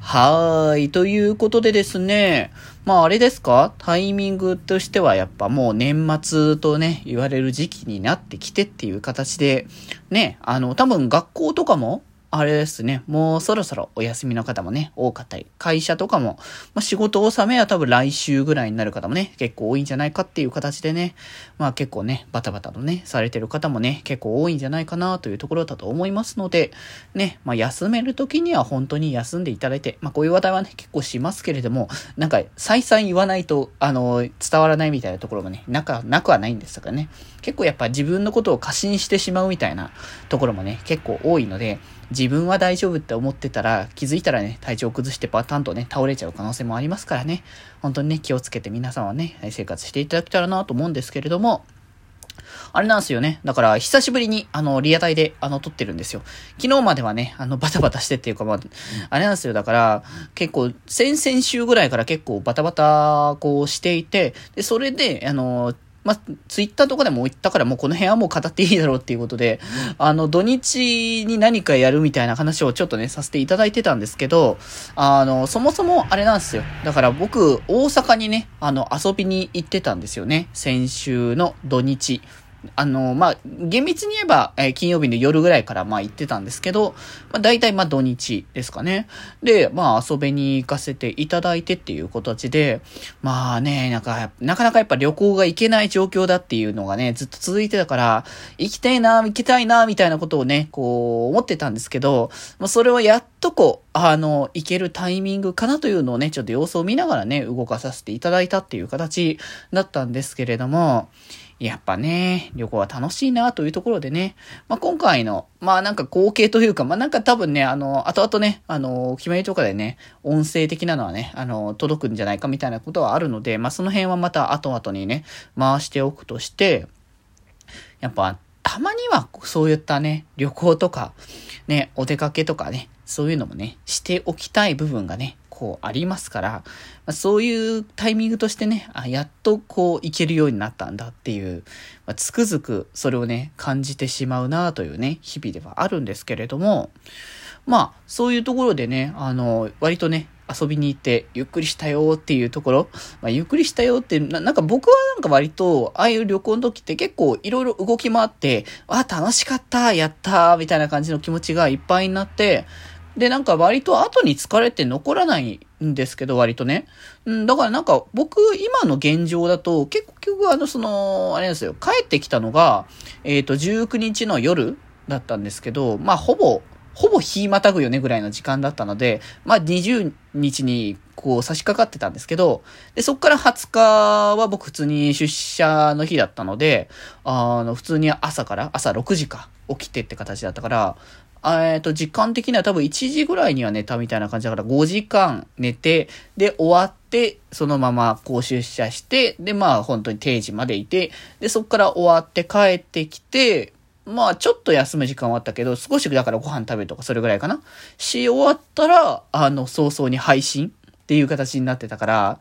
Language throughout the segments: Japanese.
はーい。ということでですね。まああれですか？タイミングとしてはやっぱもう年末とね、言われる時期になってきてっていう形で、ね、あの、多分学校とかもあれですね、もうそろそろお休みの方もね、多かったり、会社とかも、まあ、仕事納めは多分来週ぐらいになる方もね、結構多いんじゃないかっていう形でね、まあ結構ね、バタバタとね、されてる方もね、結構多いんじゃないかなというところだと思いますので、ね、まあ休める時には本当に休んでいただいて、まあこういう話題はね、結構しますけれども、なんか再三言わないと、あの、伝わらないみたいなところもね、なくなくはないんですがね、結構やっぱ自分のことを過信してしまうみたいなところもね、結構多いので、自分は大丈夫って思ってたら、気づいたらね、体調崩してパタンとね、倒れちゃう可能性もありますからね、本当にね、気をつけて皆さんはね、生活していただけたらなと思うんですけれども、あれなんですよね。だから、久しぶりに、あの、リアタイで、あの、撮ってるんですよ。昨日まではね、あの、バタバタしてっていうか、まあ、あれなんですよ。だから、結構、先々週ぐらいから結構バタバタ、こうしていて、で、それで、あの、まあ、ツイッターとかでも言ったからもうこの辺はもう語っていいだろうっていうことで、あの、土日に何かやるみたいな話をちょっとね、させていただいてたんですけど、あの、そもそもあれなんですよ。だから僕、大阪にね、あの、遊びに行ってたんですよね。先週の土日。あの、まあ、厳密に言えば、えー、金曜日の夜ぐらいから、ま、行ってたんですけど、まあ、大体、ま、土日ですかね。で、まあ、遊びに行かせていただいてっていう形で、まあね、なんか、なかなかやっぱ旅行が行けない状況だっていうのがね、ずっと続いてたから、行きたいな、行きたいな、みたいなことをね、こう、思ってたんですけど、まあ、それはやっとこう、あの、行けるタイミングかなというのをね、ちょっと様子を見ながらね、動かさせていただいたっていう形だったんですけれども、やっぱね、旅行は楽しいなというところでね、まあ、今回の、まあなんか光景というか、まあなんか多分ね、あの、後々ね、あの、決まりとかでね、音声的なのはね、あの、届くんじゃないかみたいなことはあるので、まあその辺はまた後々にね、回しておくとして、やっぱ、たまにはそういったね、旅行とか、ね、お出かけとかね、そういうのもね、しておきたい部分がね、こうありますから、まあ、そういうタイミングとしてね、あ、やっとこういけるようになったんだっていう、まあ、つくづくそれをね、感じてしまうなというね、日々ではあるんですけれども、まあ、そういうところでね、あの、割とね、遊びに行って、ゆっくりしたよっていうところ、まあ、ゆっくりしたよってな、なんか僕はなんか割と、ああいう旅行の時って結構いろいろ動き回って、あ、楽しかった、やったみたいな感じの気持ちがいっぱいになって、で、なんか割と後に疲れて残らないんですけど、割とね。うん、だからなんか僕、今の現状だと、結局あの、その、あれですよ、帰ってきたのが、えっ、ー、と、19日の夜だったんですけど、まあ、ほぼ、ほぼ日またぐよねぐらいの時間だったので、まあ、20日にこう差し掛かってたんですけど、で、そっから20日は僕普通に出社の日だったので、あの、普通に朝から、朝6時か、起きてって形だったから、えっと、時間的には多分1時ぐらいには寝たみたいな感じだから5時間寝て、で、終わって、そのままこう出社して、で、まあ本当に定時までいて、で、そっから終わって帰ってきて、まあちょっと休む時間はあったけど、少しだからご飯食べるとかそれぐらいかな。し終わったら、あの、早々に配信っていう形になってたから、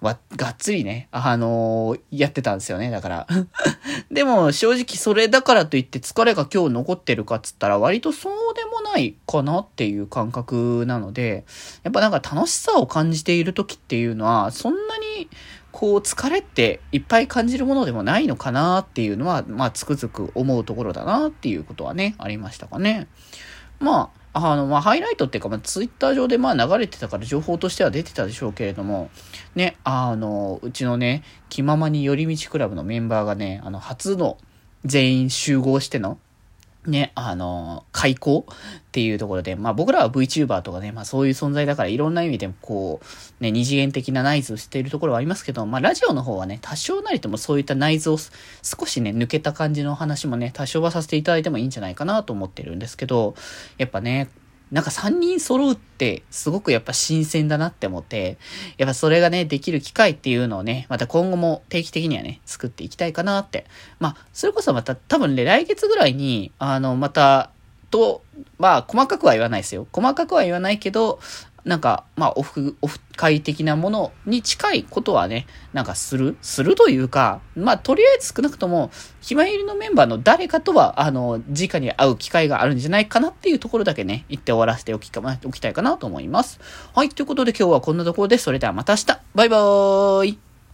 わ、がっつりね、あのー、やってたんですよね、だから。でも、正直それだからといって疲れが今日残ってるかっつったら、割とそうでもないかなっていう感覚なので、やっぱなんか楽しさを感じている時っていうのは、そんなに、こう、疲れっていっぱい感じるものでもないのかなっていうのは、まあ、つくづく思うところだなっていうことはね、ありましたかね。まあ、あの、まあ、ハイライトっていうか、まあ、ツイッター上でまあ流れてたから情報としては出てたでしょうけれども、ね、あの、うちのね、気ままに寄り道クラブのメンバーがね、あの、初の全員集合してのね、あの、開口っていうところで、まあ僕らは VTuber とかね、まあそういう存在だからいろんな意味でこう、ね、二次元的な内図をしているところはありますけど、まあラジオの方はね、多少なりともそういった内図を少しね、抜けた感じの話もね、多少はさせていただいてもいいんじゃないかなと思ってるんですけど、やっぱね、なんか3人揃うってすごくやっぱ新鮮だなって思って、やっぱそれがね、できる機会っていうのをね、また今後も定期的にはね、作っていきたいかなって。まあ、それこそまた多分ね、来月ぐらいに、あの、また、と、まあ、細かくは言わないですよ。細かくは言わないけど、なんか、まあ、オフ、オフ会的なものに近いことはね、なんかするするというか、まあ、とりあえず少なくとも、ひまゆりのメンバーの誰かとは、あの、直に会う機会があるんじゃないかなっていうところだけね、言って終わらせておきか、おきたいかなと思います。はい、ということで今日はこんなところで、それではまた明日バイバーイ